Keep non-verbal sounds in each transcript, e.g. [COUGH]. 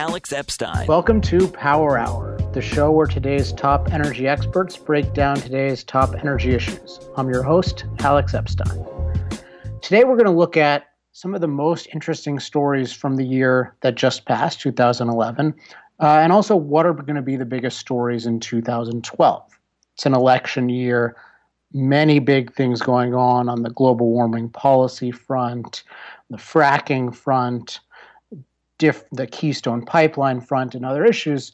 Alex Epstein. Welcome to Power Hour, the show where today's top energy experts break down today's top energy issues. I'm your host, Alex Epstein. Today we're going to look at some of the most interesting stories from the year that just passed, 2011, uh, and also what are going to be the biggest stories in 2012. It's an election year, many big things going on on the global warming policy front, the fracking front, diff- the Keystone Pipeline front, and other issues.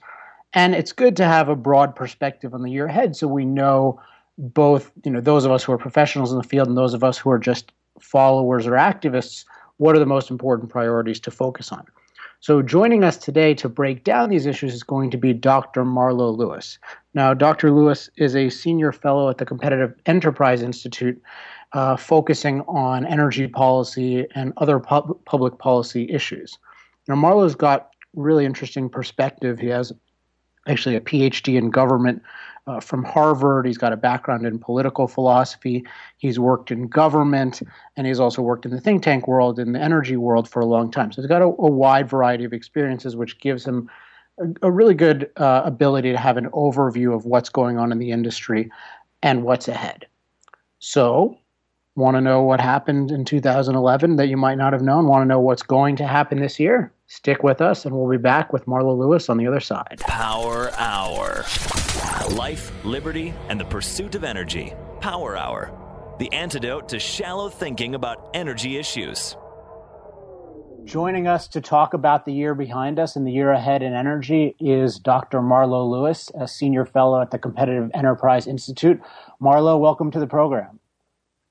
And it's good to have a broad perspective on the year ahead so we know both, you know, those of us who are professionals in the field and those of us who are just followers or activists, what are the most important priorities to focus on? So, joining us today to break down these issues is going to be Dr. Marlo Lewis. Now, Dr. Lewis is a senior fellow at the Competitive Enterprise Institute, uh, focusing on energy policy and other pub- public policy issues. Now, Marlo's got really interesting perspective. He has actually a PhD in government uh, from Harvard. He's got a background in political philosophy. He's worked in government, and he's also worked in the think tank world, in the energy world for a long time. So he's got a, a wide variety of experiences, which gives him a, a really good uh, ability to have an overview of what's going on in the industry and what's ahead. So, want to know what happened in 2011 that you might not have known? Want to know what's going to happen this year? Stick with us, and we'll be back with Marlo Lewis on the other side. Power Hour. Life, liberty, and the pursuit of energy. Power Hour. The antidote to shallow thinking about energy issues. Joining us to talk about the year behind us and the year ahead in energy is Dr. Marlo Lewis, a senior fellow at the Competitive Enterprise Institute. Marlo, welcome to the program.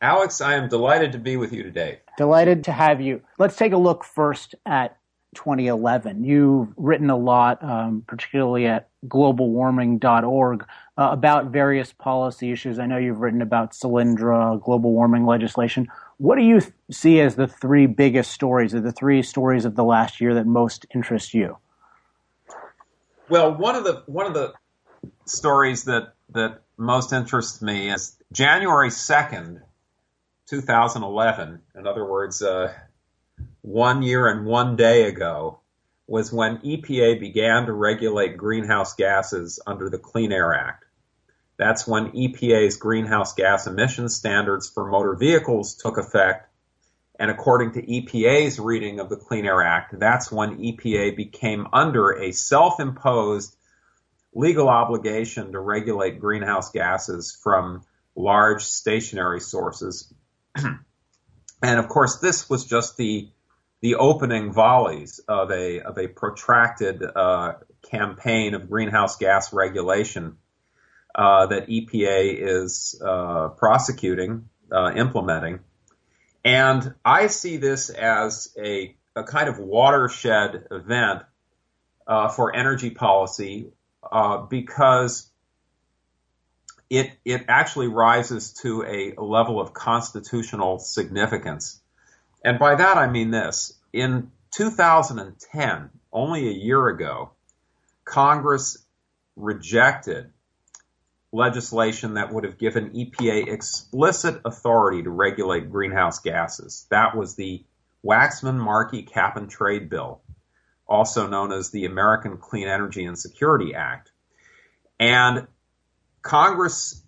Alex, I am delighted to be with you today. Delighted to have you. Let's take a look first at 2011. You've written a lot, um, particularly at globalwarming.org, uh, about various policy issues. I know you've written about Solyndra, global warming legislation. What do you th- see as the three biggest stories, or the three stories of the last year that most interest you? Well, one of the one of the stories that that most interests me is January second, 2011. In other words, uh, one year and one day ago was when EPA began to regulate greenhouse gases under the Clean Air Act. That's when EPA's greenhouse gas emission standards for motor vehicles took effect. And according to EPA's reading of the Clean Air Act, that's when EPA became under a self imposed legal obligation to regulate greenhouse gases from large stationary sources. [CLEARS THROAT] and of course, this was just the the opening volleys of a of a protracted uh, campaign of greenhouse gas regulation uh, that EPA is uh, prosecuting, uh, implementing, and I see this as a, a kind of watershed event uh, for energy policy uh, because it it actually rises to a level of constitutional significance. And by that I mean this. In 2010, only a year ago, Congress rejected legislation that would have given EPA explicit authority to regulate greenhouse gases. That was the Waxman Markey Cap and Trade Bill, also known as the American Clean Energy and Security Act. And Congress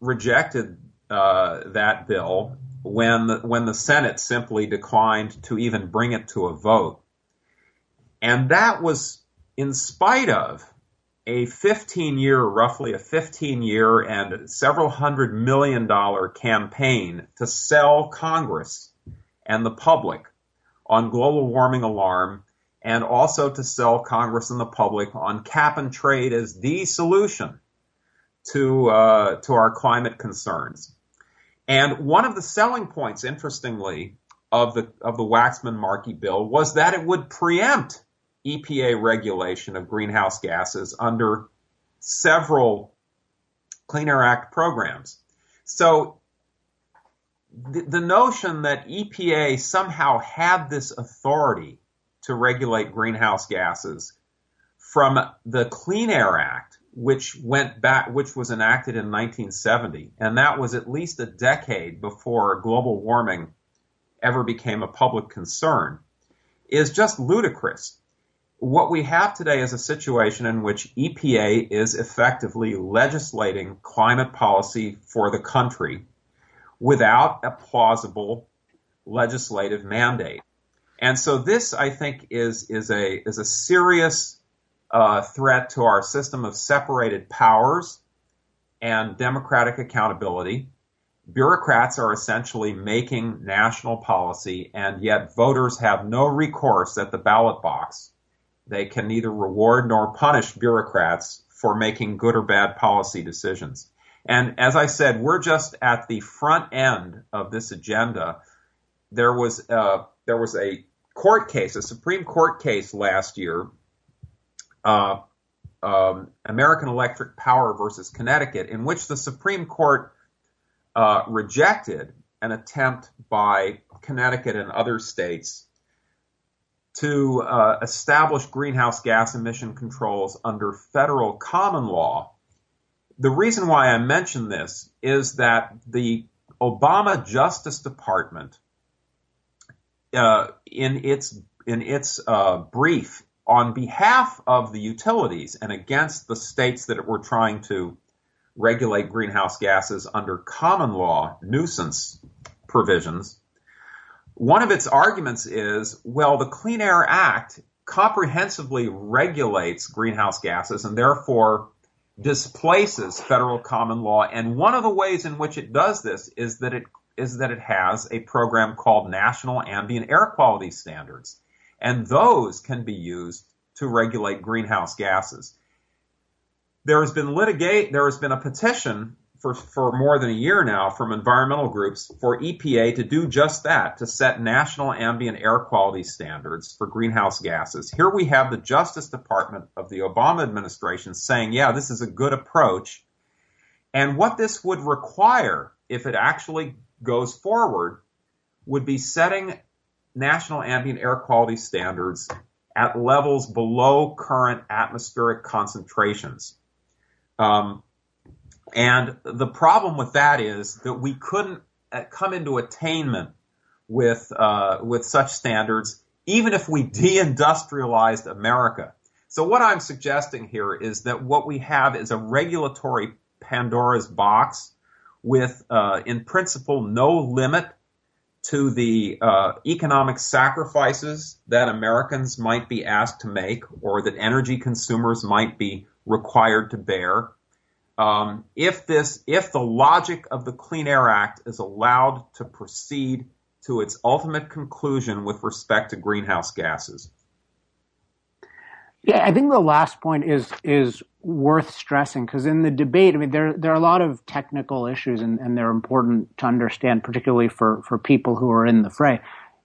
rejected uh, that bill when the, when the Senate simply declined to even bring it to a vote. And that was in spite of a 15 year, roughly a 15 year and several hundred million dollar campaign to sell Congress and the public on global warming alarm and also to sell Congress and the public on cap and trade as the solution to uh, to our climate concerns. And one of the selling points, interestingly, of the of the Waxman Markey bill was that it would preempt EPA regulation of greenhouse gases under several Clean Air Act programs. So the, the notion that EPA somehow had this authority to regulate greenhouse gases from the Clean Air Act, which went back, which was enacted in 1970, and that was at least a decade before global warming ever became a public concern, is just ludicrous. What we have today is a situation in which EPA is effectively legislating climate policy for the country without a plausible legislative mandate. And so this, I think, is is a is a serious uh, threat to our system of separated powers and democratic accountability. Bureaucrats are essentially making national policy, and yet voters have no recourse at the ballot box. They can neither reward nor punish bureaucrats for making good or bad policy decisions. And as I said, we're just at the front end of this agenda. There was uh, there was a court case, a Supreme Court case last year, uh, um, American Electric Power versus Connecticut, in which the Supreme Court uh, rejected an attempt by Connecticut and other states to uh, establish greenhouse gas emission controls under federal common law. The reason why I mention this is that the Obama Justice Department, uh, in its in its uh, brief on behalf of the utilities and against the states that were trying to regulate greenhouse gases under common law nuisance provisions, one of its arguments is, well, the Clean Air Act comprehensively regulates greenhouse gases and therefore displaces federal common law. And one of the ways in which it does this is that it is that it has a program called National Ambient Air Quality Standards. And those can be used to regulate greenhouse gases. There has been litigate, there has been a petition for, for more than a year now from environmental groups for EPA to do just that, to set national ambient air quality standards for greenhouse gases. Here we have the Justice Department of the Obama administration saying, yeah, this is a good approach. And what this would require, if it actually goes forward, would be setting national ambient air quality standards at levels below current atmospheric concentrations. Um, and the problem with that is that we couldn't uh, come into attainment with uh, with such standards, even if we deindustrialized America. So what I'm suggesting here is that what we have is a regulatory Pandora's box with, uh, in principle, no limit to the uh, economic sacrifices that Americans might be asked to make or that energy consumers might be required to bear um, if this, if the logic of the Clean Air Act is allowed to proceed to its ultimate conclusion with respect to greenhouse gases. Yeah, I think the last point is is worth stressing because in the debate, I mean, there there are a lot of technical issues and, and they're important to understand, particularly for for people who are in the fray.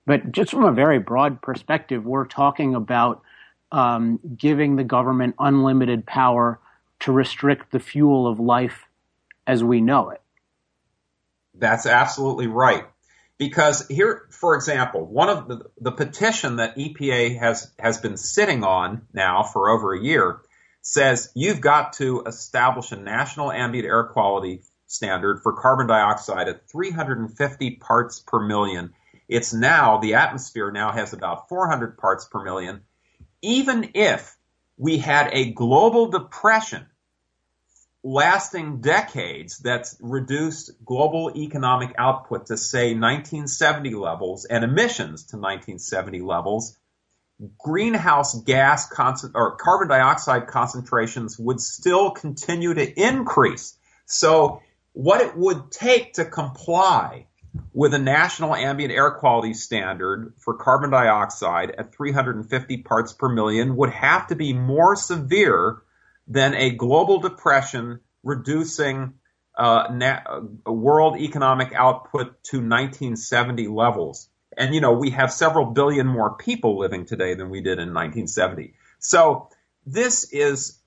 But just from a very broad perspective, we're talking about um, giving the government unlimited power to restrict the fuel of life as we know it. That's absolutely right. Because here, for example, one of the, the petition that EPA has, has been sitting on now for over a year says you've got to establish a national ambient air quality standard for carbon dioxide at 350 parts per million. It's now, the atmosphere now has about 400 parts per million. Even if we had a global depression lasting decades that's reduced global economic output to say 1970 levels and emissions to 1970 levels, greenhouse gas or carbon dioxide concentrations would still continue to increase. So what it would take to comply with a national ambient air quality standard for carbon dioxide at 350 parts per million would have to be more severe than a global depression reducing uh, world economic output to 1970 levels. and you know we have several billion more people living today than we did in 1970. So this is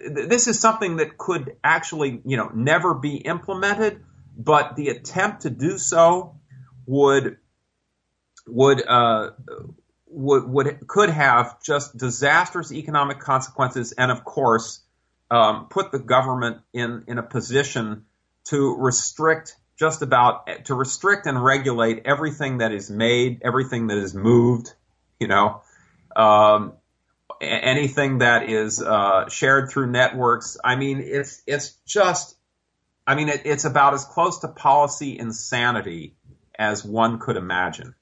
this is something that could actually you know never be implemented, but the attempt to do so would would uh, would, would could have just disastrous economic consequences, and of course, um, put the government in in a position to restrict just about to restrict and regulate everything that is made, everything that is moved, you know, um, anything that is uh, shared through networks. I mean, it's it's just, I mean, it, it's about as close to policy insanity as one could imagine.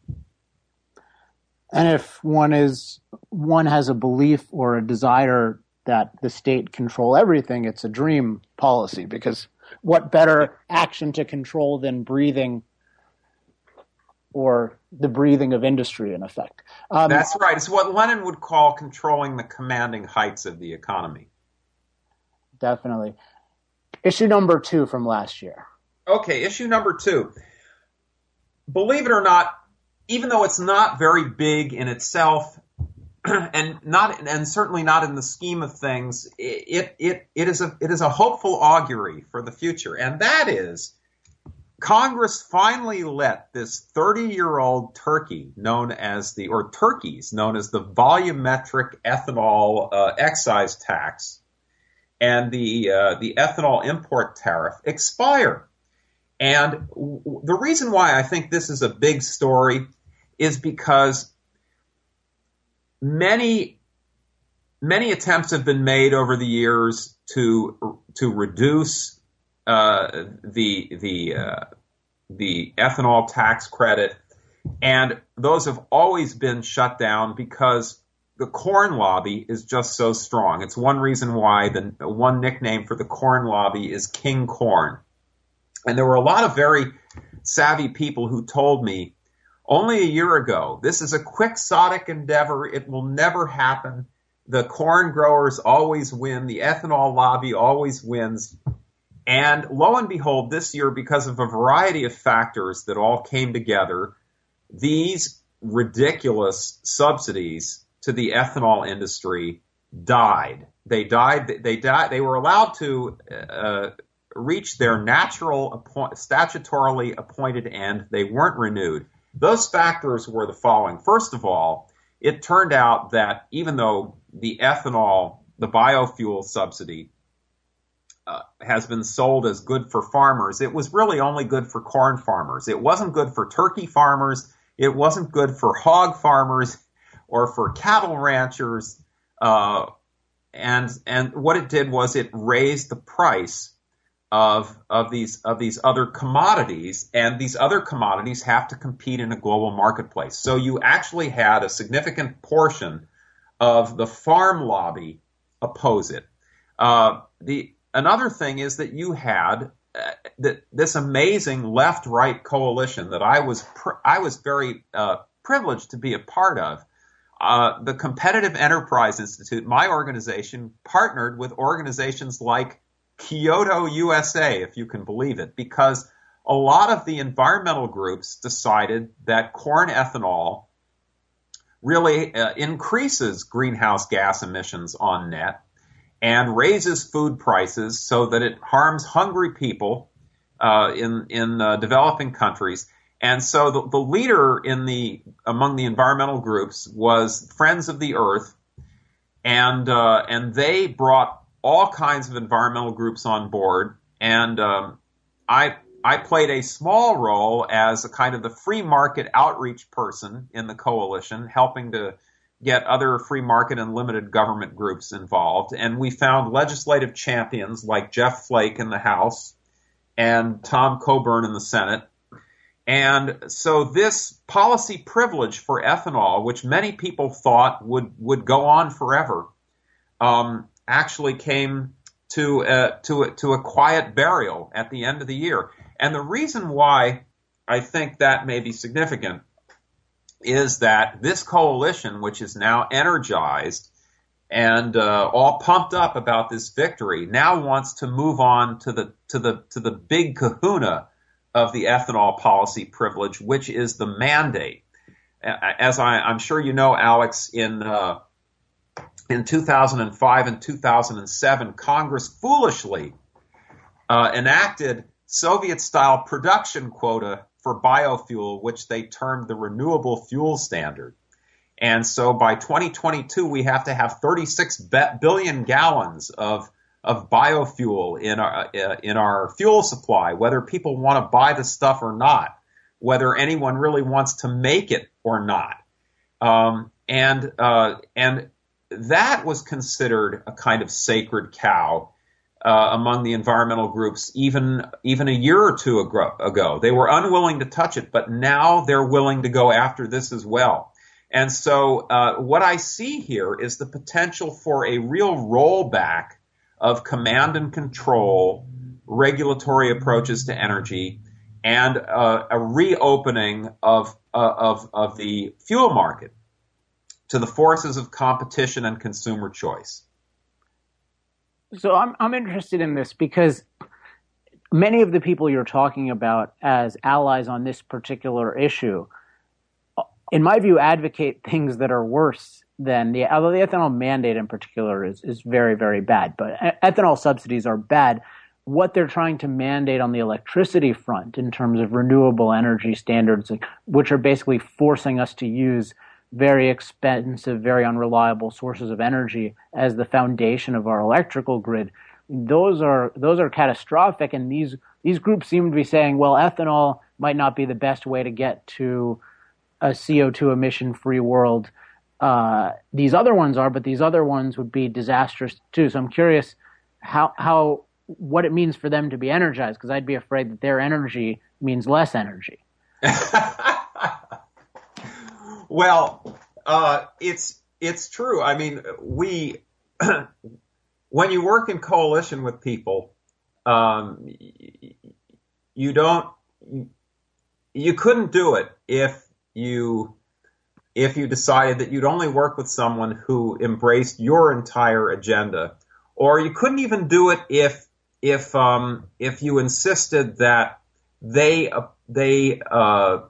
And if one is one has a belief or a desire that the state control everything, it's a dream policy because what better action to control than breathing or the breathing of industry in effect. Um, That's right. It's what Lenin would call controlling the commanding heights of the economy. Definitely. Issue number two from last year. Okay, issue number two. Believe it or not, even though it's not very big in itself, [CLEARS THROAT] and not and certainly not in the scheme of things, it it it is a it is a hopeful augury for the future, and that is Congress finally let this 30 year old turkey known as the or turkeys known as the volumetric ethanol uh, excise tax and the uh, the ethanol import tariff expire. And w- the reason why I think this is a big story is because many many attempts have been made over the years to to reduce uh, the the uh, the ethanol tax credit, and those have always been shut down because the corn lobby is just so strong. It's one reason why the one nickname for the corn lobby is King Corn. And there were a lot of very savvy people who told me only a year ago. This is a quixotic endeavor. It will never happen. The corn growers always win. The ethanol lobby always wins. And lo and behold, this year, because of a variety of factors that all came together, these ridiculous subsidies to the ethanol industry died. They died. They died. They were allowed to uh, reach their natural, statutorily appointed end. They weren't renewed. Those factors were the following. First of all, it turned out that even though the ethanol, the biofuel subsidy, uh, has been sold as good for farmers, it was really only good for corn farmers. It wasn't good for turkey farmers. It wasn't good for hog farmers or for cattle ranchers. Uh, and and what it did was it raised the price of of these of these other commodities, and these other commodities have to compete in a global marketplace. So you actually had a significant portion of the farm lobby oppose it. Uh, the another thing is that you had uh, this amazing left-right coalition that I was pr- I was very uh, privileged to be a part of. Uh, the Competitive Enterprise Institute, my organization, partnered with organizations like Kyoto USA, if you can believe it, because a lot of the environmental groups decided that corn ethanol really uh, increases greenhouse gas emissions on net and raises food prices so that it harms hungry people uh, in in uh, developing countries. And so the, the leader in the among the environmental groups was Friends of the Earth, and uh, and they brought all kinds of environmental groups on board, and um, I I played a small role as a kind of the free market outreach person in the coalition, helping to get other free market and limited government groups involved. And we found legislative champions like Jeff Flake in the House and Tom Coburn in the Senate. And so this policy privilege for ethanol, which many people thought would, would go on forever, um, actually came to a, to a, to a quiet burial at the end of the year. And the reason why I think that may be significant is that this coalition, which is now energized and uh, all pumped up about this victory, now wants to move on to the to the to the big Kahuna of the ethanol policy privilege, which is the mandate. As I, am sure you know, Alex, in uh, in 2005 and 2007, Congress foolishly uh, enacted Soviet-style production quota for biofuel, which they termed the Renewable Fuel Standard. And so by 2022, we have to have 36 billion gallons of of biofuel in our uh, in our fuel supply, whether people want to buy the stuff or not, whether anyone really wants to make it or not, um, and uh, and that was considered a kind of sacred cow uh, among the environmental groups even even a year or two ago. They were unwilling to touch it, but now they're willing to go after this as well. And so, uh, what I see here is the potential for a real rollback of command and control regulatory approaches to energy and uh, a reopening of, uh, of, of the fuel market to the forces of competition and consumer choice. So I'm, I'm interested in this because many of the people you're talking about as allies on this particular issue, in my view, advocate things that are worse than the although the ethanol mandate in particular is is very very bad, but ethanol subsidies are bad. What they're trying to mandate on the electricity front in terms of renewable energy standards, which are basically forcing us to use very expensive, very unreliable sources of energy as the foundation of our electrical grid, those are those are catastrophic. And these these groups seem to be saying, well, ethanol might not be the best way to get to a CO2 emission free world uh, these other ones are, but these other ones would be disastrous too. So I'm curious how how what it means for them to be energized because I'd be afraid that their energy means less energy. [LAUGHS] well, uh, it's it's true. I mean, we [CLEARS THROAT] when you work in coalition with people, um, you don't you couldn't do it if you if you decided that you'd only work with someone who embraced your entire agenda, or you couldn't even do it if if um, if you insisted that they uh, they uh,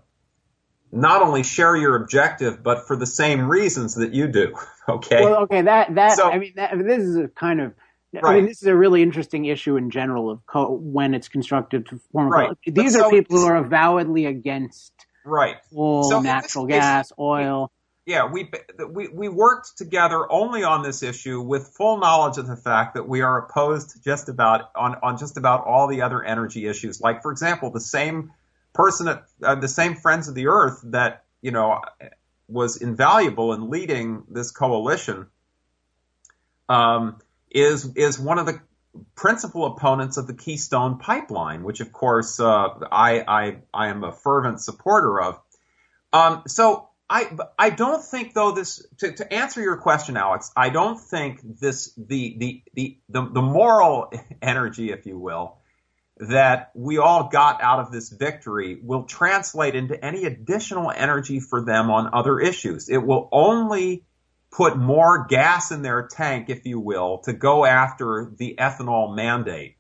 not only share your objective, but for the same reasons that you do. [LAUGHS] Okay. Well, okay. That that so, I mean, that, this is a kind of. Right. I mean, this is a really interesting issue in general of co- when it's constructive to form. Right. These but are so people who are avowedly against right coal, so natural gas, oil. Yeah, we, we we worked together only on this issue with full knowledge of the fact that we are opposed just about on, on just about all the other energy issues. Like, for example, the same person at uh, the same Friends of the Earth that you know was invaluable in leading this coalition um, is is one of the principal opponents of the Keystone Pipeline, which of course uh, I, I, I am a fervent supporter of. Um, so I I don't think though this to, to answer your question, Alex. I don't think this the the the the, the moral [LAUGHS] energy, if you will, that we all got out of this victory will translate into any additional energy for them on other issues. It will only put more gas in their tank, if you will, to go after the ethanol mandate.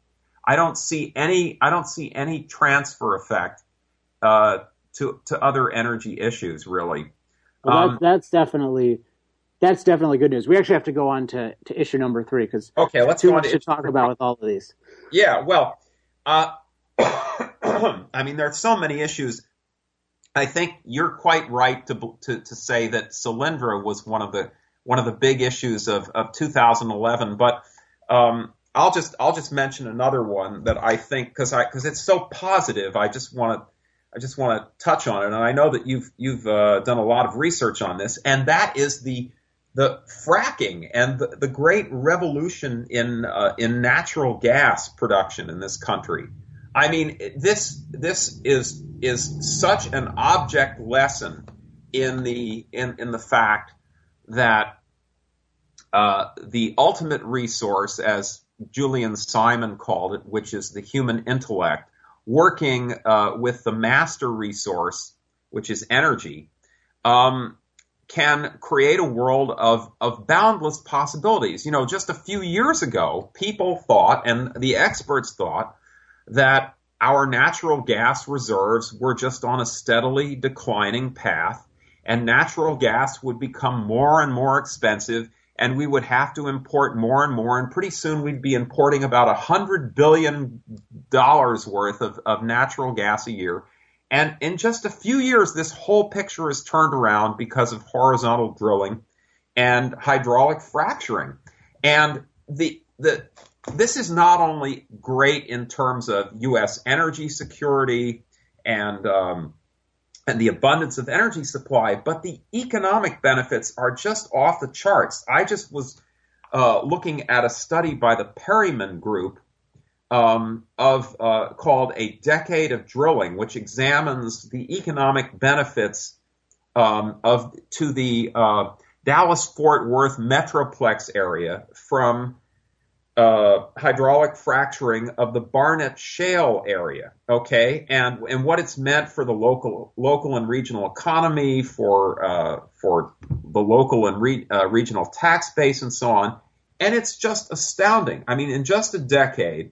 I don't see any. I don't see any transfer effect uh, to to other energy issues, really. Well, um, that's definitely that's definitely good news. We actually have to go on to, to issue number three because okay, let's too much to, to talk about with all of these. Yeah, well, uh, [COUGHS] I mean, there are so many issues. I think you're quite right to to, to say that Solyndra was one of the one of the big issues of, of 2011. But um, I'll just I'll just mention another one that I think because I because it's so positive. I just want to I just want to touch on it, and I know that you've you've uh, done a lot of research on this, and that is the the fracking and the, the great revolution in uh, in natural gas production in this country. I mean, this this is is such an object lesson in the in in the fact that uh, the ultimate resource, as Julian Simon called it, which is the human intellect, working uh, with the master resource, which is energy, um, can create a world of, of boundless possibilities. You know, just a few years ago, people thought, and the experts thought, that our natural gas reserves were just on a steadily declining path, and natural gas would become more and more expensive, and we would have to import more and more, and pretty soon we'd be importing about a hundred billion dollars worth of, of natural gas a year. And in just a few years, this whole picture is turned around because of horizontal drilling and hydraulic fracturing. And the the this is not only great in terms of U.S. energy security and um, and the abundance of energy supply, but the economic benefits are just off the charts. I just was uh, looking at a study by the Perryman Group um, of uh, called "A Decade of Drilling," which examines the economic benefits um, of to the uh, Dallas Fort Worth metroplex area from uh, hydraulic fracturing of the Barnett Shale area, okay, and and what it's meant for the local local and regional economy, for uh, for the local and re, uh, regional tax base, and so on. And it's just astounding. I mean, in just a decade,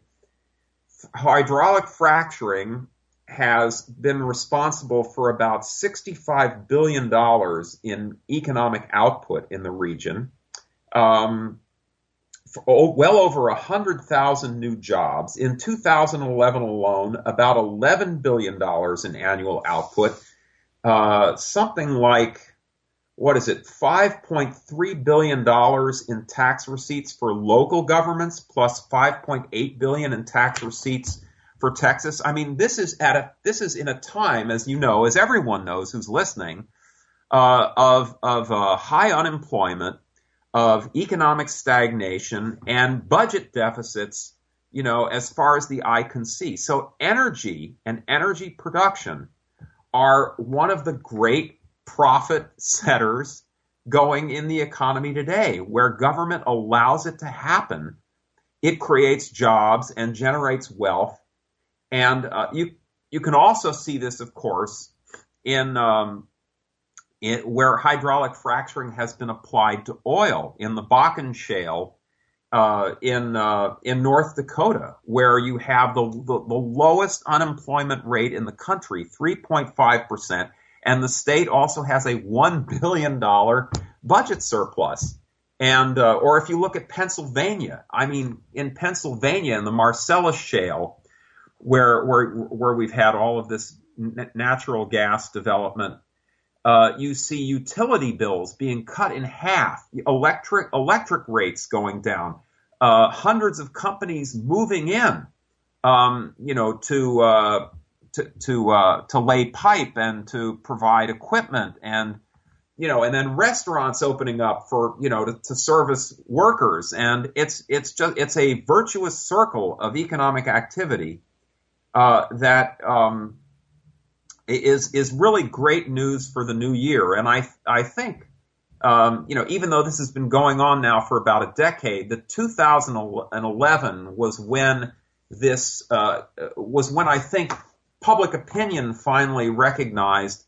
hydraulic fracturing has been responsible for about $65 billion in economic output in the region. Um, well over 100,000 new jobs. In 2011 alone, about $11 billion in annual output. Uh, something like, what is it, $5.3 billion in tax receipts for local governments, plus $5.8 billion in tax receipts for Texas. I mean, this is at a, this is in a time, as you know, as everyone knows who's listening, uh, of, of uh, high unemployment, of economic stagnation and budget deficits, you know, as far as the eye can see. So energy and energy production are one of the great profit setters going in the economy today, where government allows it to happen. It creates jobs and generates wealth. And uh, you you can also see this, of course, in um, where hydraulic fracturing has been applied to oil in the Bakken Shale uh, in uh, in North Dakota, where you have the, the, the lowest unemployment rate in the country, 3.5 percent, and the state also has a one billion dollar budget surplus. And uh, or if you look at Pennsylvania, I mean, in Pennsylvania, in the Marcellus Shale, where where where we've had all of this natural gas development uh, you see utility bills being cut in half, electric electric rates going down, uh, hundreds of companies moving in, um, you know, to uh, to to, uh, to lay pipe and to provide equipment, and you know, and then restaurants opening up for you know to, to service workers, and it's it's just it's a virtuous circle of economic activity uh, that. Um, is is really great news for the new year. And I I think um, you know even though this has been going on now for about a decade, the 2011 was when this uh, was when I think public opinion finally recognized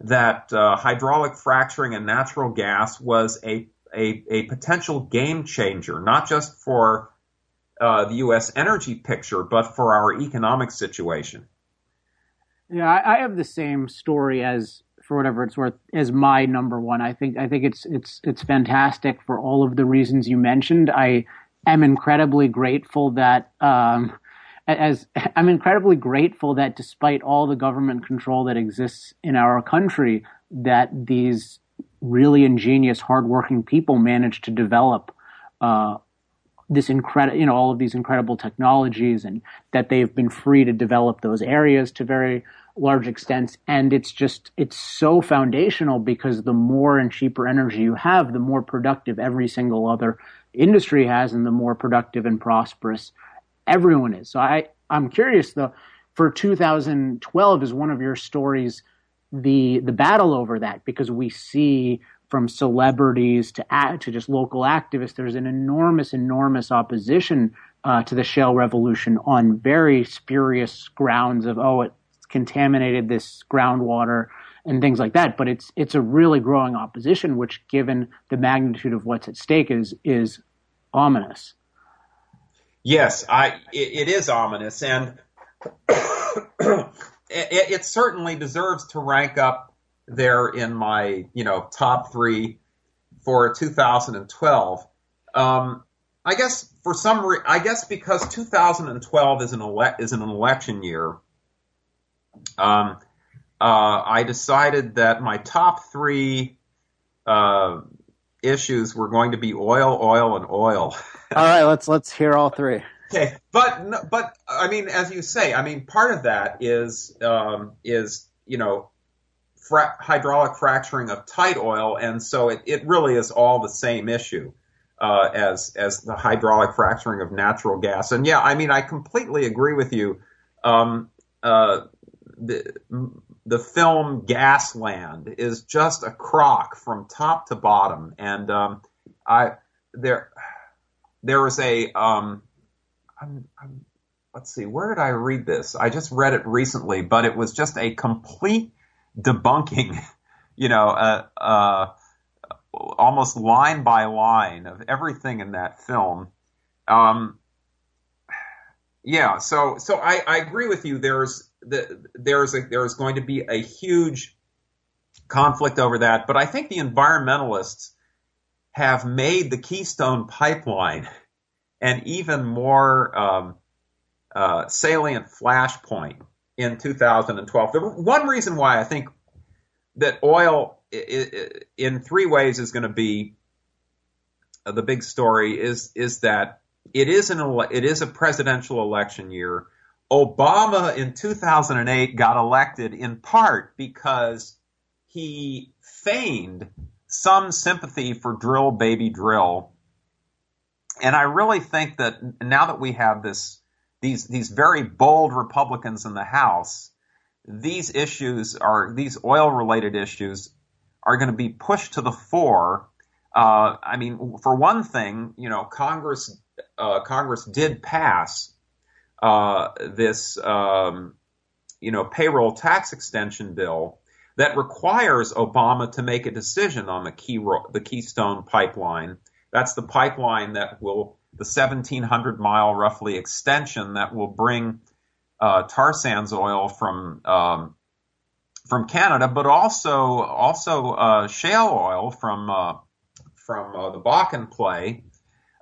that uh, hydraulic fracturing and natural gas was a, a, a potential game changer, not just for uh, the U.S. energy picture, but for our economic situation. Yeah, I, I have the same story as for whatever it's worth as my number one. I think I think it's it's it's fantastic for all of the reasons you mentioned. I am incredibly grateful that um, as [LAUGHS] I'm incredibly grateful that despite all the government control that exists in our country, that these really ingenious, hardworking people managed to develop uh, this incredible, you know, all of these incredible technologies, and that they've been free to develop those areas to very large extents. And it's just, it's so foundational because the more and cheaper energy you have, the more productive every single other industry has and the more productive and prosperous everyone is. So I, I'm curious though, for 2012 is one of your stories, the, the battle over that because we see from celebrities to to just local activists, there's an enormous, enormous opposition uh, to the shale revolution on very spurious grounds of oh, it contaminated this groundwater and things like that. But it's it's a really growing opposition, which, given the magnitude of what's at stake, is is ominous. Yes, I it, it is ominous, and [COUGHS] it, it, certainly deserves to rank up there in my you know top three for 2012. Um, I guess for some re- I guess because 2012 is an ele- is an election year. Um, uh, I decided that my top three uh, issues were going to be oil, oil, and oil. [LAUGHS] all right, let's let's hear all three. Okay, but but I mean, as you say, I mean, part of that is um, is you know fra- hydraulic fracturing of tight oil, and so it, it really is all the same issue uh, as as the hydraulic fracturing of natural gas. And yeah, I mean, I completely agree with you. Um, uh, the the film Gasland is just a crock from top to bottom, and um, I there there was a um, I'm, I'm, let's see where did I read this? I just read it recently, but it was just a complete debunking, [LAUGHS] you know, uh, uh, almost line by line of everything in that film. Um, yeah, so so I, I agree with you. There's the, there's a, there's going to be a huge conflict over that, but I think the environmentalists have made the Keystone Pipeline an even more um, uh, salient flashpoint in 2012. The one reason why I think that oil in three ways is going to be uh, the big story is is that it is an ele- it is a presidential election year. Obama in 2008 got elected in part because he feigned some sympathy for drill baby drill. And I really think that now that we have this these these very bold Republicans in the House, these issues are these oil related issues are going to be pushed to the fore. Uh, I mean, for one thing, you know, Congress uh, Congress did pass uh, this, um, you know, payroll tax extension bill that requires Obama to make a decision on the key the Keystone pipeline. That's the pipeline that will the 1,700 mile roughly extension that will bring uh, tar sands oil from um, from Canada, but also also uh, shale oil from uh, from uh, the Bakken play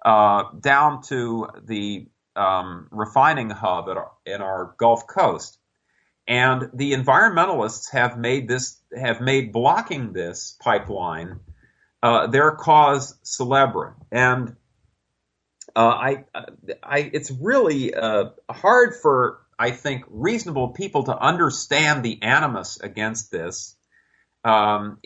uh, down to the um, refining hub our, in our Gulf Coast. And the environmentalists have made this have made blocking this pipeline uh, their cause celebre. And uh, I, I, it's really hard for I think, reasonable people to understand the animus against this, um,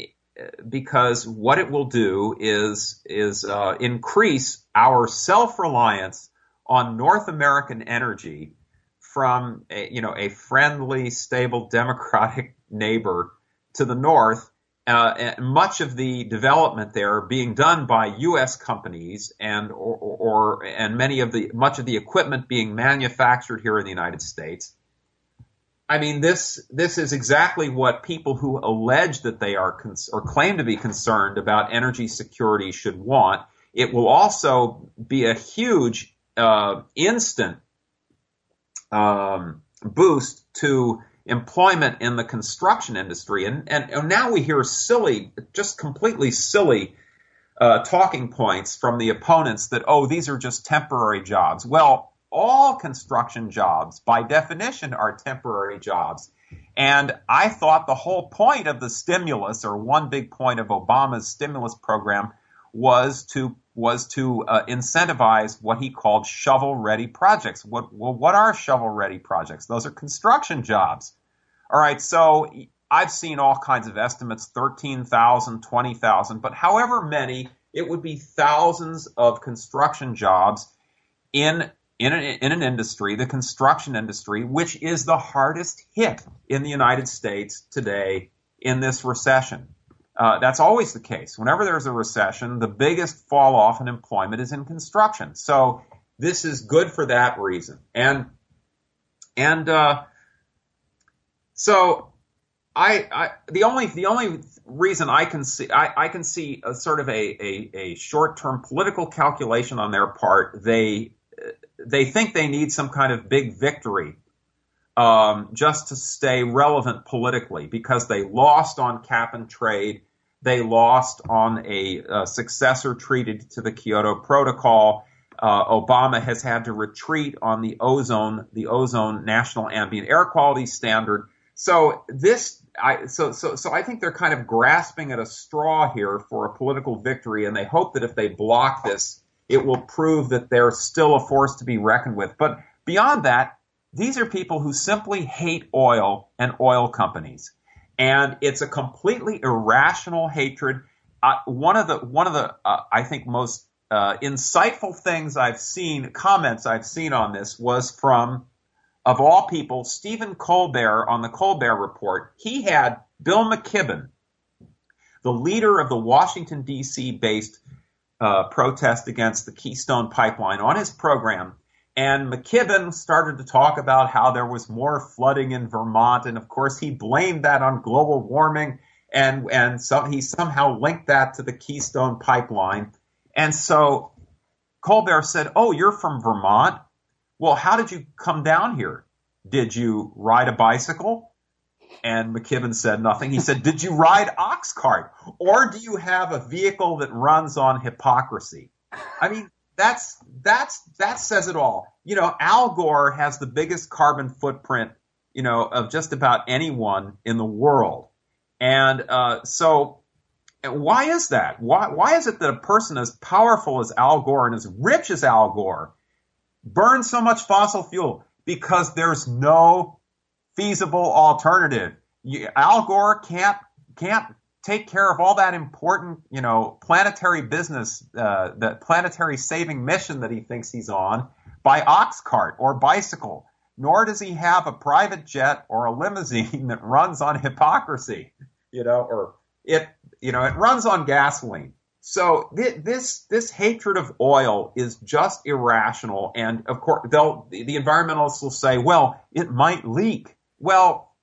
because what it will do is is uh, increase our self reliance on North American energy from a, you know a friendly, stable, [LAUGHS] democratic neighbor to the north uh, much of the development there being done by U.S. companies and or, or, and many of the much of the equipment being manufactured here in the United States. I mean, this this is exactly what people who allege that they are cons- or claim to be concerned about energy security should want. It will also be a huge uh, instant um, boost to employment in the construction industry. And, and, and now we hear silly, just completely silly uh, talking points from the opponents that, oh, these are just temporary jobs. Well, all construction jobs, by definition, are temporary jobs. And I thought the whole point of the stimulus, or one big point of Obama's stimulus program, was to was to uh, incentivize what he called shovel ready projects. What well, what are shovel ready projects? Those are construction jobs. All right, so I've seen all kinds of estimates 13,000, 20,000, but however many, it would be thousands of construction jobs in in an, in an industry, the construction industry, which is the hardest hit in the United States today in this recession. Uh, that's always the case. Whenever there's a recession, the biggest fall off in employment is in construction. So this is good for that reason. And and uh, so I, I, the only the only reason I can see I, I can see a sort of a, a, a short term political calculation on their part. They they think they need some kind of big victory um, just to stay relevant politically because they lost on cap and trade. They lost on a, a successor treaty to the Kyoto Protocol. Uh, Obama has had to retreat on the ozone, the ozone national ambient air quality standard. So this, I, so, so, so I think they're kind of grasping at a straw here for a political victory, and they hope that if they block this, it will prove that they're still a force to be reckoned with. But beyond that, these are people who simply hate oil and oil companies. And it's a completely irrational hatred. Uh, one of the, one of the, uh, I think most uh, insightful things I've seen, comments I've seen on this was from, of all people, Stephen Colbert on the Colbert Report. He had Bill McKibben, the leader of the Washington, D.C. based uh, protest against the Keystone Pipeline, on his program. And McKibben started to talk about how there was more flooding in Vermont. And of course, he blamed that on global warming. And, and so he somehow linked that to the Keystone Pipeline. And so Colbert said, Oh, you're from Vermont? Well, how did you come down here? Did you ride a bicycle? And McKibben said nothing. He said, Did you ride ox cart? Or do you have a vehicle that runs on hypocrisy? I mean, that's that's that says it all. You know, Al Gore has the biggest carbon footprint, you know, of just about anyone in the world. And uh, so why is that? Why, why is it that a person as powerful as Al Gore and as rich as Al Gore burns so much fossil fuel? Because there's no feasible alternative. You, Al Gore can't can't take care of all that important, you know, planetary business, uh, the planetary saving mission that he thinks he's on by ox cart or bicycle. Nor does he have a private jet or a limousine [LAUGHS] that runs on hypocrisy, you know, or it you know, it runs on gasoline. So th- this this hatred of oil is just irrational, and of course, they'll the environmentalists will say, well, it might leak. Well,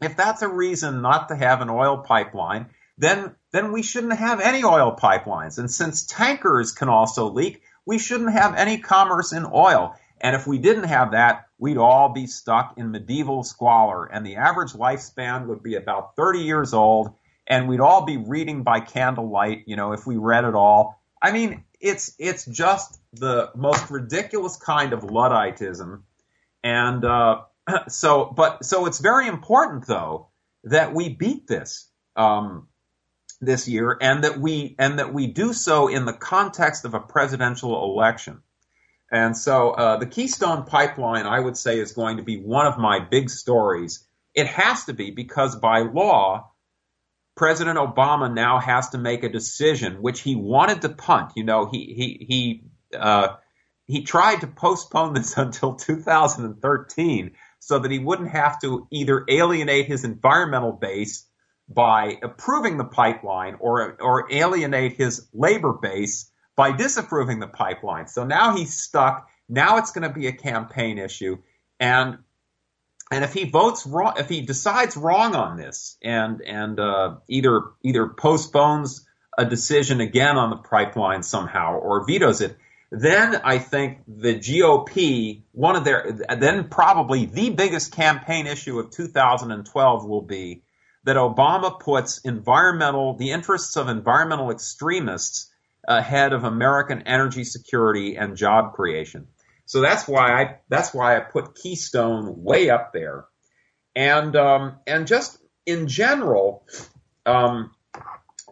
if that's a reason not to have an oil pipeline, then then we shouldn't have any oil pipelines. And since tankers can also leak, we shouldn't have any commerce in oil. And if we didn't have that, we'd all be stuck in medieval squalor, and the average lifespan would be about 30 years old and we'd all be reading by candlelight, you know, if we read at all. I mean, it's it's just the most ridiculous kind of ludditism, and uh, [CLEARS THROAT] so but so it's very important though that we beat this um, this year, and that we and that we do so in the context of a presidential election. And so uh, the Keystone Pipeline, I would say, is going to be one of my big stories. It has to be because by law, President Obama now has to make a decision, which he wanted to punt. You know, he he he uh, he tried to postpone this [LAUGHS] until 2013 so that he wouldn't have to either alienate his environmental base by approving the pipeline or or alienate his labor base by disapproving the pipeline. So now he's stuck. Now it's going to be a campaign issue, and and if he votes wrong, if he decides wrong on this, and and uh, either either postpones a decision again on the pipeline somehow or vetoes it, then I think the GOP, one of their, then probably the biggest campaign issue of 2012 will be that Obama puts environmental, the interests of environmental extremists ahead of American energy security and job creation. So that's why I that's why I put Keystone way up there, and um, and just in general, um,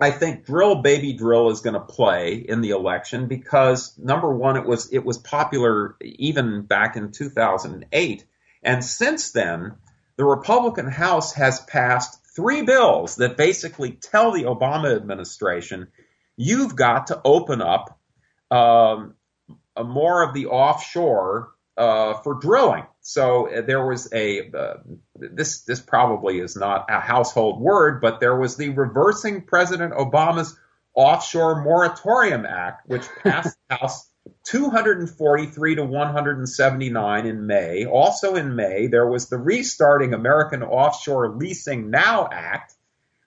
I think drill baby drill is going to play in the election because number one, it was it was popular even back in 2008, and since then, the Republican House has passed three bills that basically tell the Obama administration you've got to open up um, more of the offshore uh, for drilling. So uh, there was a uh, this this probably is not a household word, but there was the reversing President Obama's offshore moratorium act, which [LAUGHS] passed the House 243 to 179 in May. Also in May, there was the restarting American Offshore Leasing Now Act,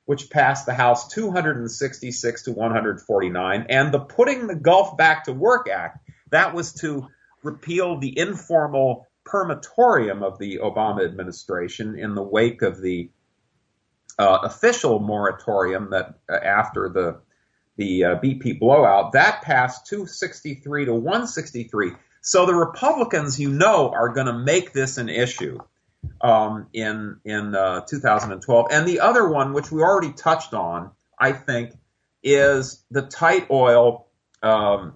which passed the House 266 to 149, and the Putting the Gulf Back to Work Act, that was to repeal the informal permatorium of the Obama administration in the wake of the uh, official moratorium that uh, after the the uh, BP blowout that passed 263 to 163. So the Republicans, you know, are going to make this an issue um, in in uh, 2012. And the other one, which we already touched on, I think, is the tight oil um,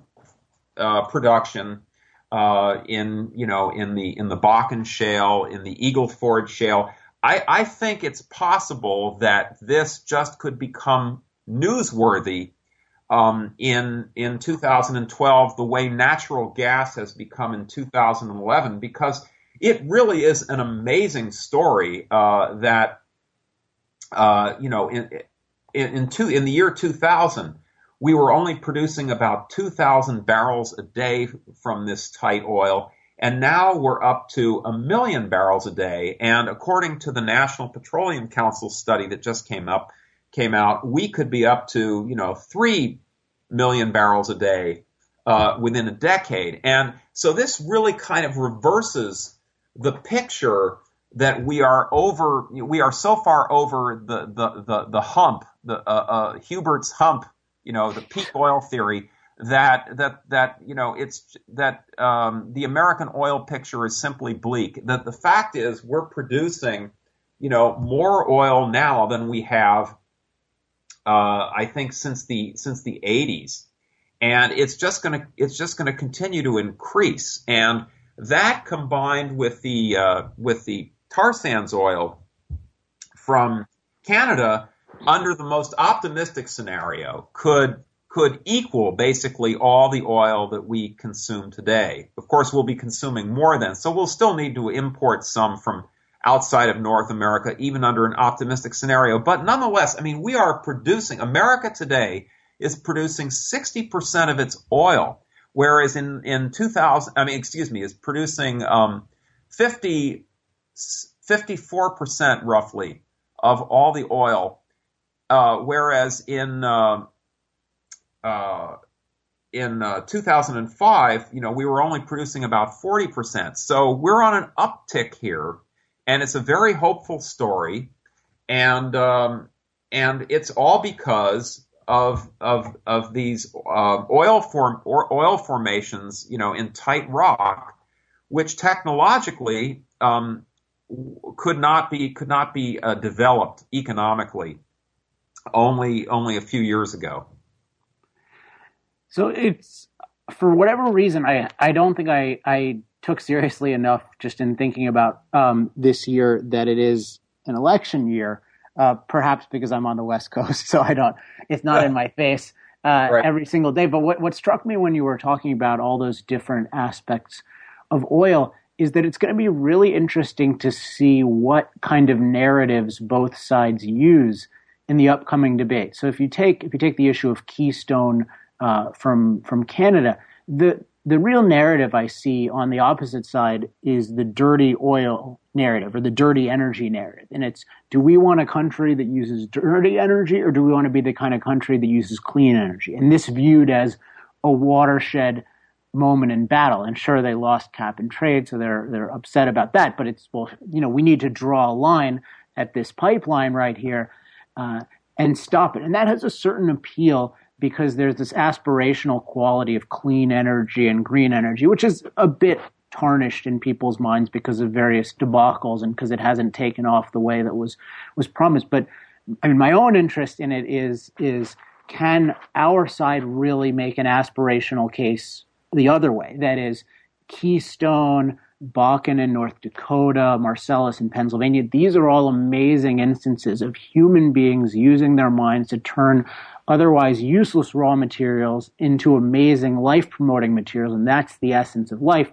uh, production uh, in you know in the in the Bakken Shale, in the Eagle Ford Shale. I, I think it's possible that this just could become newsworthy um, in in 2012 the way natural gas has become in 2011 because it really is an amazing story uh, that uh, you know in, in, in, two, in the year 2000 we were only producing about 2,000 barrels a day from this tight oil, and now we're up to a million barrels a day. And according to the National Petroleum Council study that just came up, came out, we could be up to you know three million barrels a day uh, within a decade. And so this really kind of reverses the picture that we are over, we are so far over the the the, the hump, the uh, uh, Hubbert's hump you know, the peak oil theory that that that you know it's that um, the American oil picture is simply bleak. That the fact is we're producing you know more oil now than we have uh, I think since the since the 80s, and it's just gonna it's just gonna continue to increase. And that combined with the uh, with the tar sands oil from Canada under the most optimistic scenario, could could equal basically all the oil that we consume today. Of course, we'll be consuming more then, so we'll still need to import some from outside of North America, even under an optimistic scenario. But nonetheless, I mean, we are producing, America today is producing 60% of its oil, whereas in, in 2000, I mean, excuse me, is producing um, 50, 54% roughly of all the oil uh, whereas in uh, uh, in uh, 2005, you know, we were only producing about 40%. So we're on an uptick here, and it's a very hopeful story, and um, and it's all because of of of these uh, oil form or oil formations, you know, in tight rock, which technologically um, could not be could not be uh, developed economically only only a few years ago. So it's for whatever reason I I don't think I I took seriously enough just in thinking about um, this year that it is an election year. Uh, perhaps because I'm on the West Coast, [LAUGHS] so I don't. It's not in my face uh, right. every single day. But what what struck me when you were talking about all those different aspects of oil is that it's going to be really interesting to see what kind of narratives both sides use in the upcoming debate. So if you take if you take the issue of Keystone uh, from from Canada, the the real narrative I see on the opposite side is the dirty oil narrative or the dirty energy narrative. And it's do we want a country that uses dirty energy or do we want to be the kind of country that uses clean energy? And this viewed as a watershed moment in battle. And sure, they lost cap and trade, so they're they're upset about that. But it's well, you know, we need to draw a line at this pipeline right here uh, and stop it. And that has a certain appeal because there's this aspirational quality of clean energy and green energy, which is a bit tarnished in people's minds because of various debacles and because it hasn't taken off the way that was was promised. But I mean, my own interest in it is is can our side really make an aspirational case the other way? That is, Keystone Bakken in North Dakota, Marcellus in Pennsylvania. These are all amazing instances of human beings using their minds to turn otherwise useless raw materials into amazing life promoting materials. And that's the essence of life.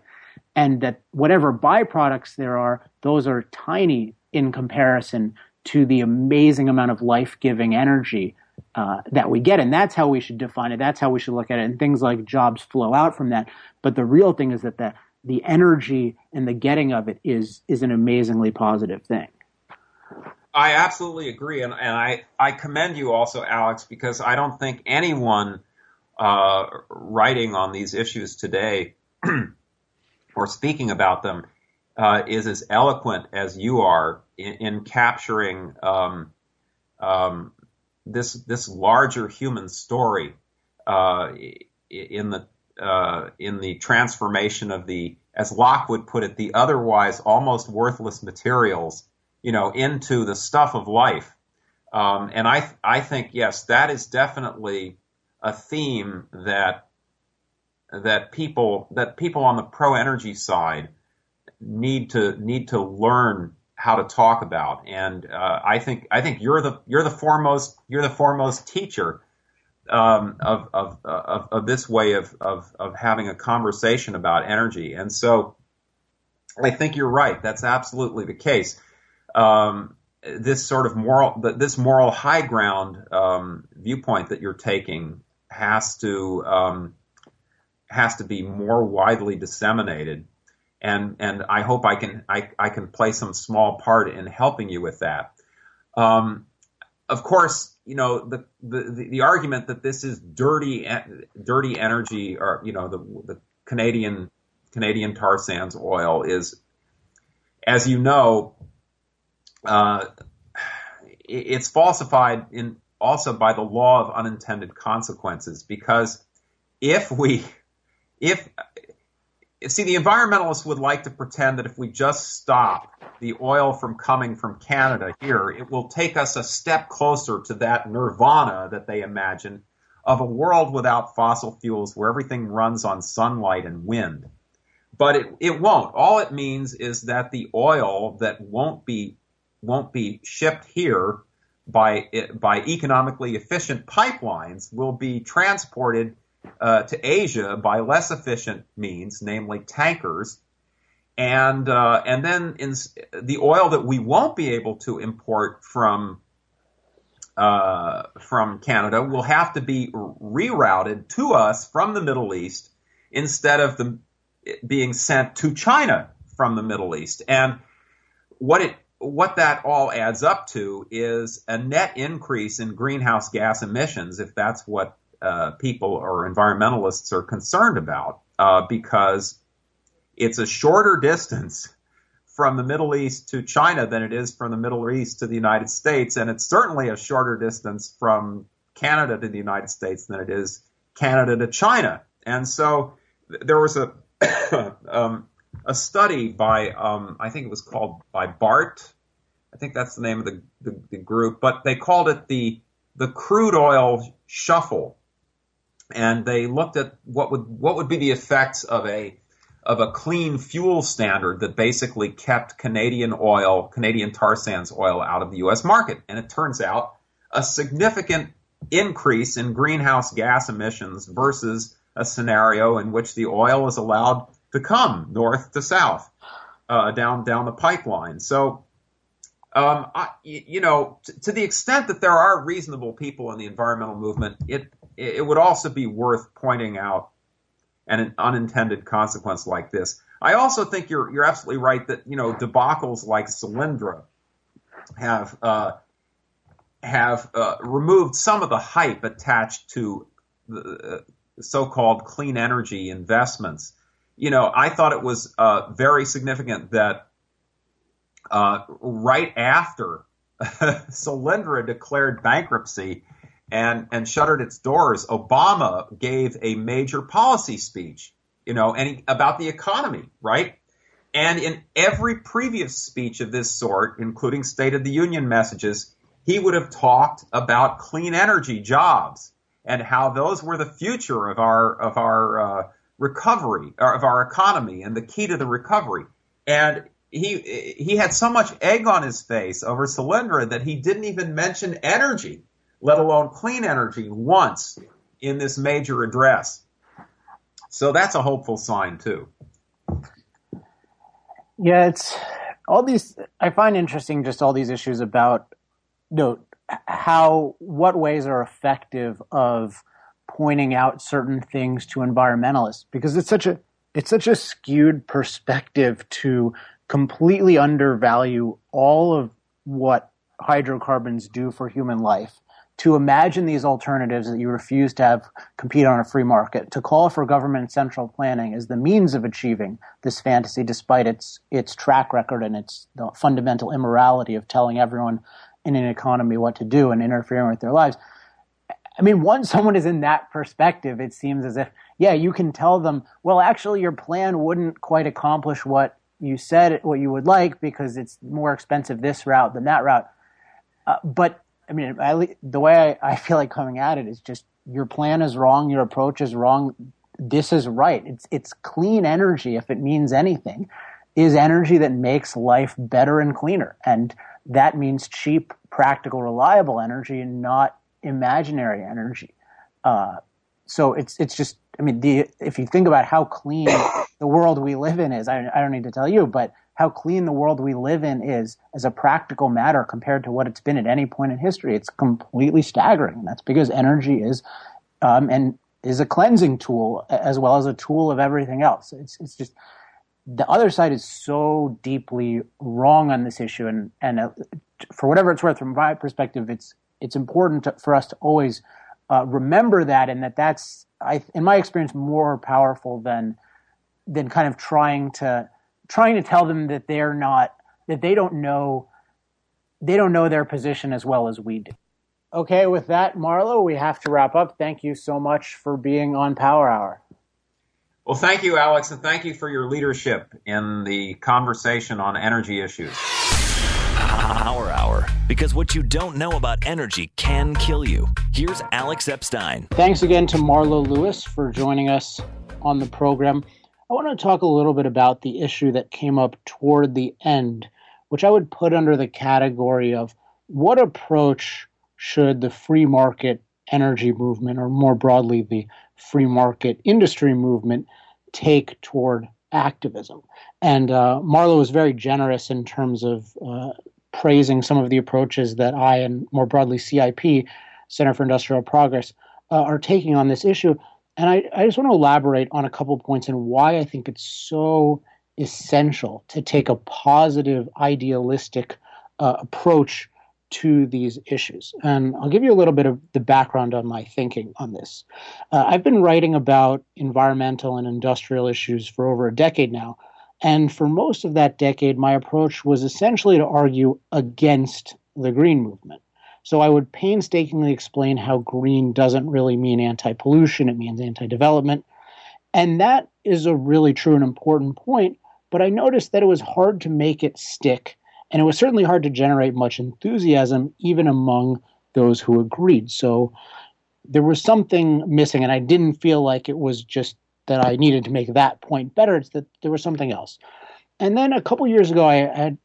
And that whatever byproducts there are, those are tiny in comparison to the amazing amount of life giving energy uh, that we get. And that's how we should define it. That's how we should look at it. And things like jobs flow out from that. But the real thing is that the the energy and the getting of it is is an amazingly positive thing. I absolutely agree, and, and I, I commend you also, Alex, because I don't think anyone uh, writing on these issues today [CLEARS THROAT] or speaking about them uh, is as eloquent as you are in, in capturing um, um, this this larger human story uh, in the uh, in the transformation of the, as Locke would put it, the otherwise almost worthless materials, you know, into the stuff of life. Um, and I I think yes, that is definitely a theme that that people that people on the pro energy side need to need to learn how to talk about. And uh, I think I think you're the you're the foremost you're the foremost teacher um, of, of, of of this way of, of of having a conversation about energy. And so I think you're right. That's absolutely the case. Um, this sort of moral this moral high ground um, viewpoint that you're taking has to um, has to be more widely disseminated and and I hope I can I, I can play some small part in helping you with that. Um, of course, you know the, the the argument that this is dirty dirty energy or you know the the Canadian Canadian tar sands oil is, as you know, uh, it's falsified in also by the law of unintended consequences because if we if see, the environmentalists would like to pretend that if we just stop the oil from coming from Canada here, it will take us a step closer to that nirvana that they imagine of a world without fossil fuels where everything runs on sunlight and wind. But it, it won't. All it means is that the oil that won't be won't be shipped here by by economically efficient pipelines will be transported uh, to Asia by less efficient means, namely tankers, and uh, and then in the oil that we won't be able to import from uh, from Canada will have to be rerouted to us from the Middle East instead of the being sent to China from the Middle East. And what it what that all adds up to is a net increase in greenhouse gas emissions, if that's what uh, people or environmentalists are concerned about uh, because it's a shorter distance from the Middle East to China than it is from the Middle East to the United States, and it's certainly a shorter distance from Canada to the United States than it is Canada to China. And so there was a [COUGHS] um, a study by um, I think it was called by BART. I think that's the name of the, the, the group, but they called it the the crude oil shuffle and they looked at what would what would be the effects of a of a clean fuel standard that basically kept Canadian oil, Canadian tar sands oil out of the U.S. market. And it turns out a significant increase in greenhouse gas emissions versus a scenario in which the oil is allowed to come north to south uh, down down the pipeline. So, um, I, you know, t- to the extent that there are reasonable people in the environmental movement, it it would also be worth pointing out an unintended consequence like this. I also think you're you're absolutely right that you know debacles like Solyndra have uh, have uh, removed some of the hype attached to the uh, so-called clean energy investments. You know, I thought it was uh, very significant that uh, right after [LAUGHS] Solyndra declared bankruptcy, and, and shuttered its doors, Obama gave a major policy speech, you know, about the economy, right? And in every previous speech of this sort, including State of the Union messages, he would have talked about clean energy jobs and how those were the future of our of our uh, recovery of our economy and the key to the recovery. And he he had so much egg on his face over Solyndra that he didn't even mention energy let alone clean energy, once in this major address. So that's a hopeful sign too. Yeah, it's all these. I find interesting just all these issues about you know, how what ways are effective of pointing out certain things to environmentalists because it's such a it's such a skewed perspective to completely undervalue all of what hydrocarbons do for human life to imagine these alternatives that you refuse to have compete on a free market, to call for government central planning as the means of achieving this fantasy, despite its its track record and its fundamental immorality of telling everyone in an economy what to do and interfering with their lives. I mean, once someone is in that perspective, it seems as if, yeah, you can tell them, well, actually, your plan wouldn't quite accomplish what you said, what you would like, because it's more expensive this route than that route. Uh, but I mean, I, the way I, I feel like coming at it is just your plan is wrong, your approach is wrong. This is right. It's it's clean energy, if it means anything, is energy that makes life better and cleaner, and that means cheap, practical, reliable energy, and not imaginary energy. Uh, so it's it's just I mean the if you think about how clean [COUGHS] the world we live in is, I, I don't need to tell you, but how clean the world we live in is as a practical matter compared to what it's been at any point in history, it's completely staggering. That's because energy is um, and is a cleansing tool as well as a tool of everything else. It's it's just the other side is so deeply wrong on this issue, and and uh, for whatever it's worth, from my perspective, it's it's important to, for us to always uh, remember that, and that that's, I, in my experience, more powerful than than kind of trying to trying to tell them that they're not that they don't know they don't know their position as well as we do. Okay, with that, Marlo, we have to wrap up. Thank you so much for being on Power Hour. Well, thank you, Alex, and thank you for your leadership in the conversation on energy issues. Power Hour, because what you don't know about energy can kill you. Here's Alex Epstein. Thanks again to Marlo Lewis for joining us on the program. I want to talk a little bit about the issue that came up toward the end, which I would put under the category of what approach should the free market energy movement, or more broadly, the free market industry movement, take toward activism. And uh, Marlo was very generous in terms of uh, praising some of the approaches that I and more broadly CIP, Center for Industrial Progress, uh, are taking on this issue. And I, I just want to elaborate on a couple points and why I think it's so essential to take a positive, idealistic uh, approach to these issues. And I'll give you a little bit of the background on my thinking on this. Uh, I've been writing about environmental and industrial issues for over a decade now. And for most of that decade, my approach was essentially to argue against the green movement. So I would painstakingly explain how green doesn't really mean anti pollution, it means anti development. And that is a really true and important point. But I noticed that it was hard to make it stick. And it was certainly hard to generate much enthusiasm, even among those who agreed. So there was something missing, and I didn't feel like it was just that I needed to make that point better. It's that there was something else. And then a couple years ago, I had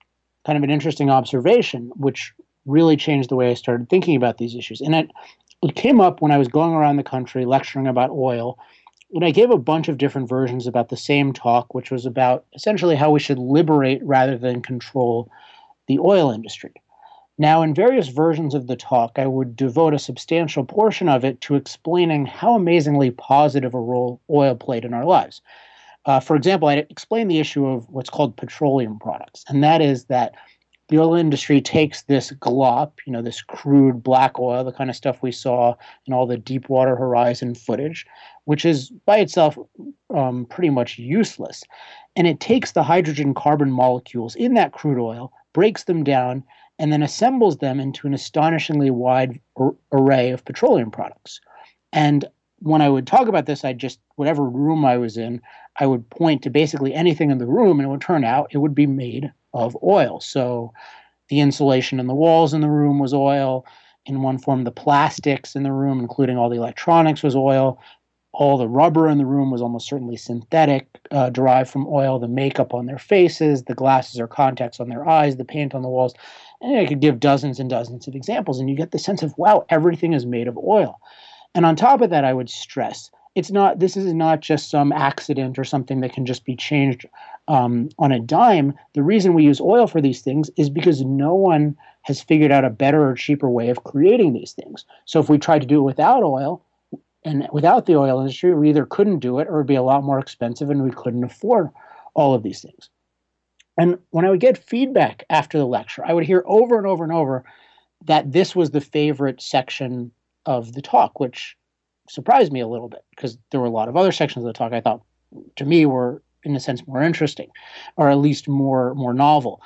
kind of an interesting observation, which really changed the way I started thinking about these issues. And it, it came up when I was going around the country lecturing about oil. And I gave a bunch of different versions about the same talk, which was about essentially how we should liberate rather than control the oil industry. Now, in various versions of the talk, I would devote a substantial portion of it to explaining how amazingly positive a role oil played in our lives. Uh, for example, I explained the issue of what's called petroleum products, and that is that the oil industry takes this glop, you know, this crude black oil, the kind of stuff we saw in all the Deepwater Horizon footage, which is by itself um, pretty much useless. And it takes the hydrogen carbon molecules in that crude oil, breaks them down, and then assembles them into an astonishingly wide ar- array of petroleum products. And when I would talk about this, I'd just, whatever room I was in, I would point to basically anything in the room, and it would turn out it would be made of oil. So the insulation in the walls in the room was oil. In one form, the plastics in the room, including all the electronics, was oil. All the rubber in the room was almost certainly synthetic, uh, derived from oil. The makeup on their faces, the glasses or contacts on their eyes, the paint on the walls. And I could give dozens and dozens of examples, and you get the sense of, wow, everything is made of oil. And on top of that, I would stress it's not, this is not just some accident or something that can just be changed um, on a dime. The reason we use oil for these things is because no one has figured out a better or cheaper way of creating these things. So if we tried to do it without oil, and without the oil industry, we either couldn't do it or it'd be a lot more expensive and we couldn't afford all of these things. And when I would get feedback after the lecture, I would hear over and over and over that this was the favorite section of the talk, which surprised me a little bit because there were a lot of other sections of the talk I thought, to me, were in a sense more interesting, or at least more more novel.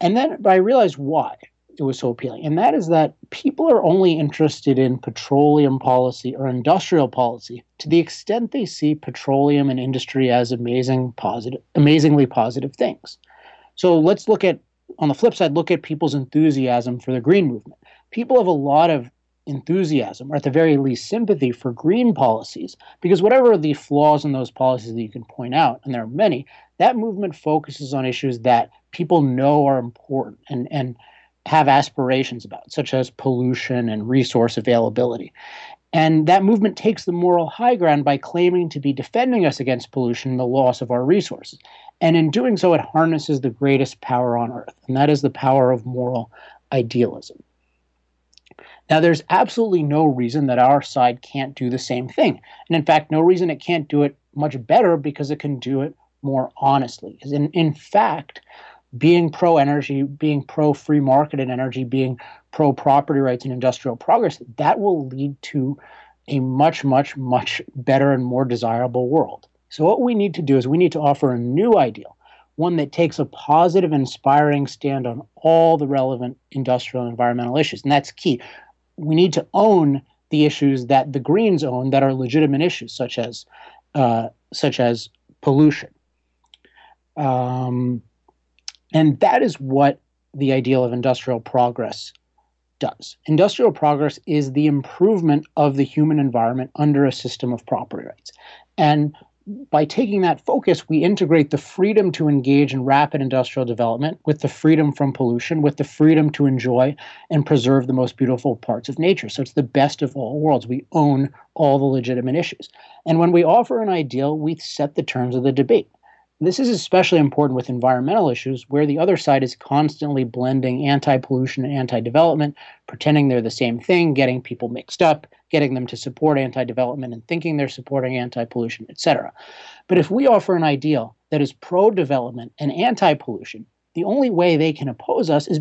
And then, but I realized why it was so appealing, and that is that people are only interested in petroleum policy or industrial policy to the extent they see petroleum and industry as amazing positive, amazingly positive things. So let's look at on the flip side, look at people's enthusiasm for the green movement. People have a lot of enthusiasm, or at the very least sympathy for green policies, because whatever the flaws in those policies that you can point out, and there are many, that movement focuses on issues that people know are important and, and have aspirations about, such as pollution and resource availability. And that movement takes the moral high ground by claiming to be defending us against pollution and the loss of our resources. And in doing so, it harnesses the greatest power on earth, and that is the power of moral idealism. Now, there's absolutely no reason that our side can't do the same thing. And in fact, no reason it can't do it much better because it can do it more honestly. In, in fact, being pro energy, being pro free market and energy, being pro property rights and industrial progress, that will lead to a much, much, much better and more desirable world. So, what we need to do is we need to offer a new ideal, one that takes a positive, inspiring stand on all the relevant industrial and environmental issues. And that's key. We need to own the issues that the Greens own that are legitimate issues, such as, uh, such as pollution. Um, and that is what the ideal of industrial progress does. Industrial progress is the improvement of the human environment under a system of property rights. And by taking that focus, we integrate the freedom to engage in rapid industrial development with the freedom from pollution, with the freedom to enjoy and preserve the most beautiful parts of nature. So it's the best of all worlds. We own all the legitimate issues. And when we offer an ideal, we set the terms of the debate. This is especially important with environmental issues where the other side is constantly blending anti pollution and anti development, pretending they're the same thing, getting people mixed up, getting them to support anti development and thinking they're supporting anti pollution, etc. But if we offer an ideal that is pro development and anti pollution, the only way they can oppose us is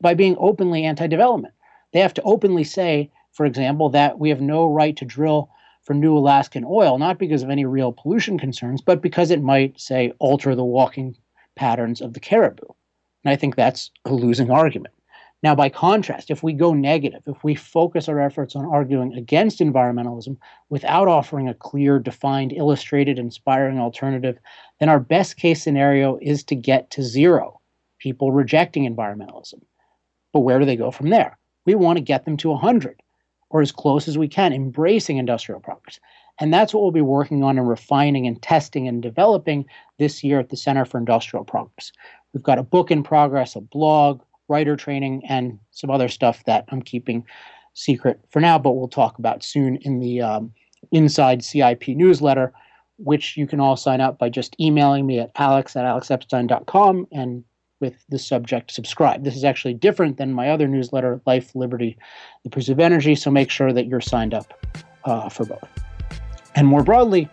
by being openly anti development. They have to openly say, for example, that we have no right to drill for new Alaskan oil, not because of any real pollution concerns, but because it might, say, alter the walking patterns of the caribou. And I think that's a losing argument. Now, by contrast, if we go negative, if we focus our efforts on arguing against environmentalism without offering a clear, defined, illustrated, inspiring alternative, then our best case scenario is to get to zero people rejecting environmentalism. But where do they go from there? We want to get them to 100 or as close as we can, embracing industrial progress. And that's what we'll be working on and refining and testing and developing this year at the Center for Industrial Progress. We've got a book in progress, a blog, writer training, and some other stuff that I'm keeping secret for now, but we'll talk about soon in the um, Inside CIP newsletter, which you can all sign up by just emailing me at alex at alexepstein.com and with the subject subscribe. This is actually different than my other newsletter, Life, Liberty, The Pursuit of Energy. So make sure that you're signed up uh, for both. And more broadly,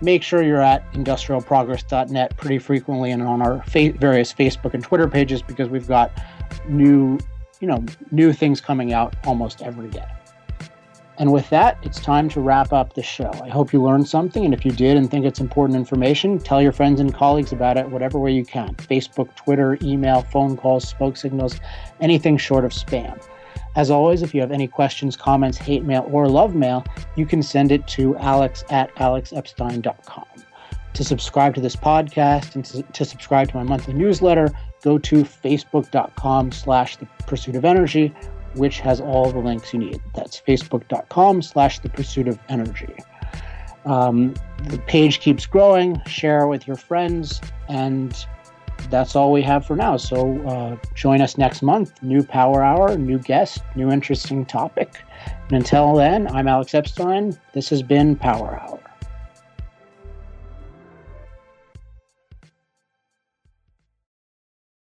make sure you're at industrialprogress.net pretty frequently and on our fa- various Facebook and Twitter pages because we've got new, you know, new things coming out almost every day. And with that, it's time to wrap up the show. I hope you learned something, and if you did and think it's important information, tell your friends and colleagues about it whatever way you can Facebook, Twitter, email, phone calls, smoke signals, anything short of spam. As always, if you have any questions, comments, hate mail, or love mail, you can send it to alex at alexepstein.com. To subscribe to this podcast and to, to subscribe to my monthly newsletter, go to facebook.com slash the pursuit of energy which has all the links you need. That's facebook.com slash the pursuit of energy. Um, the page keeps growing. Share with your friends. And that's all we have for now. So uh, join us next month. New Power Hour, new guest, new interesting topic. And until then, I'm Alex Epstein. This has been Power Hour.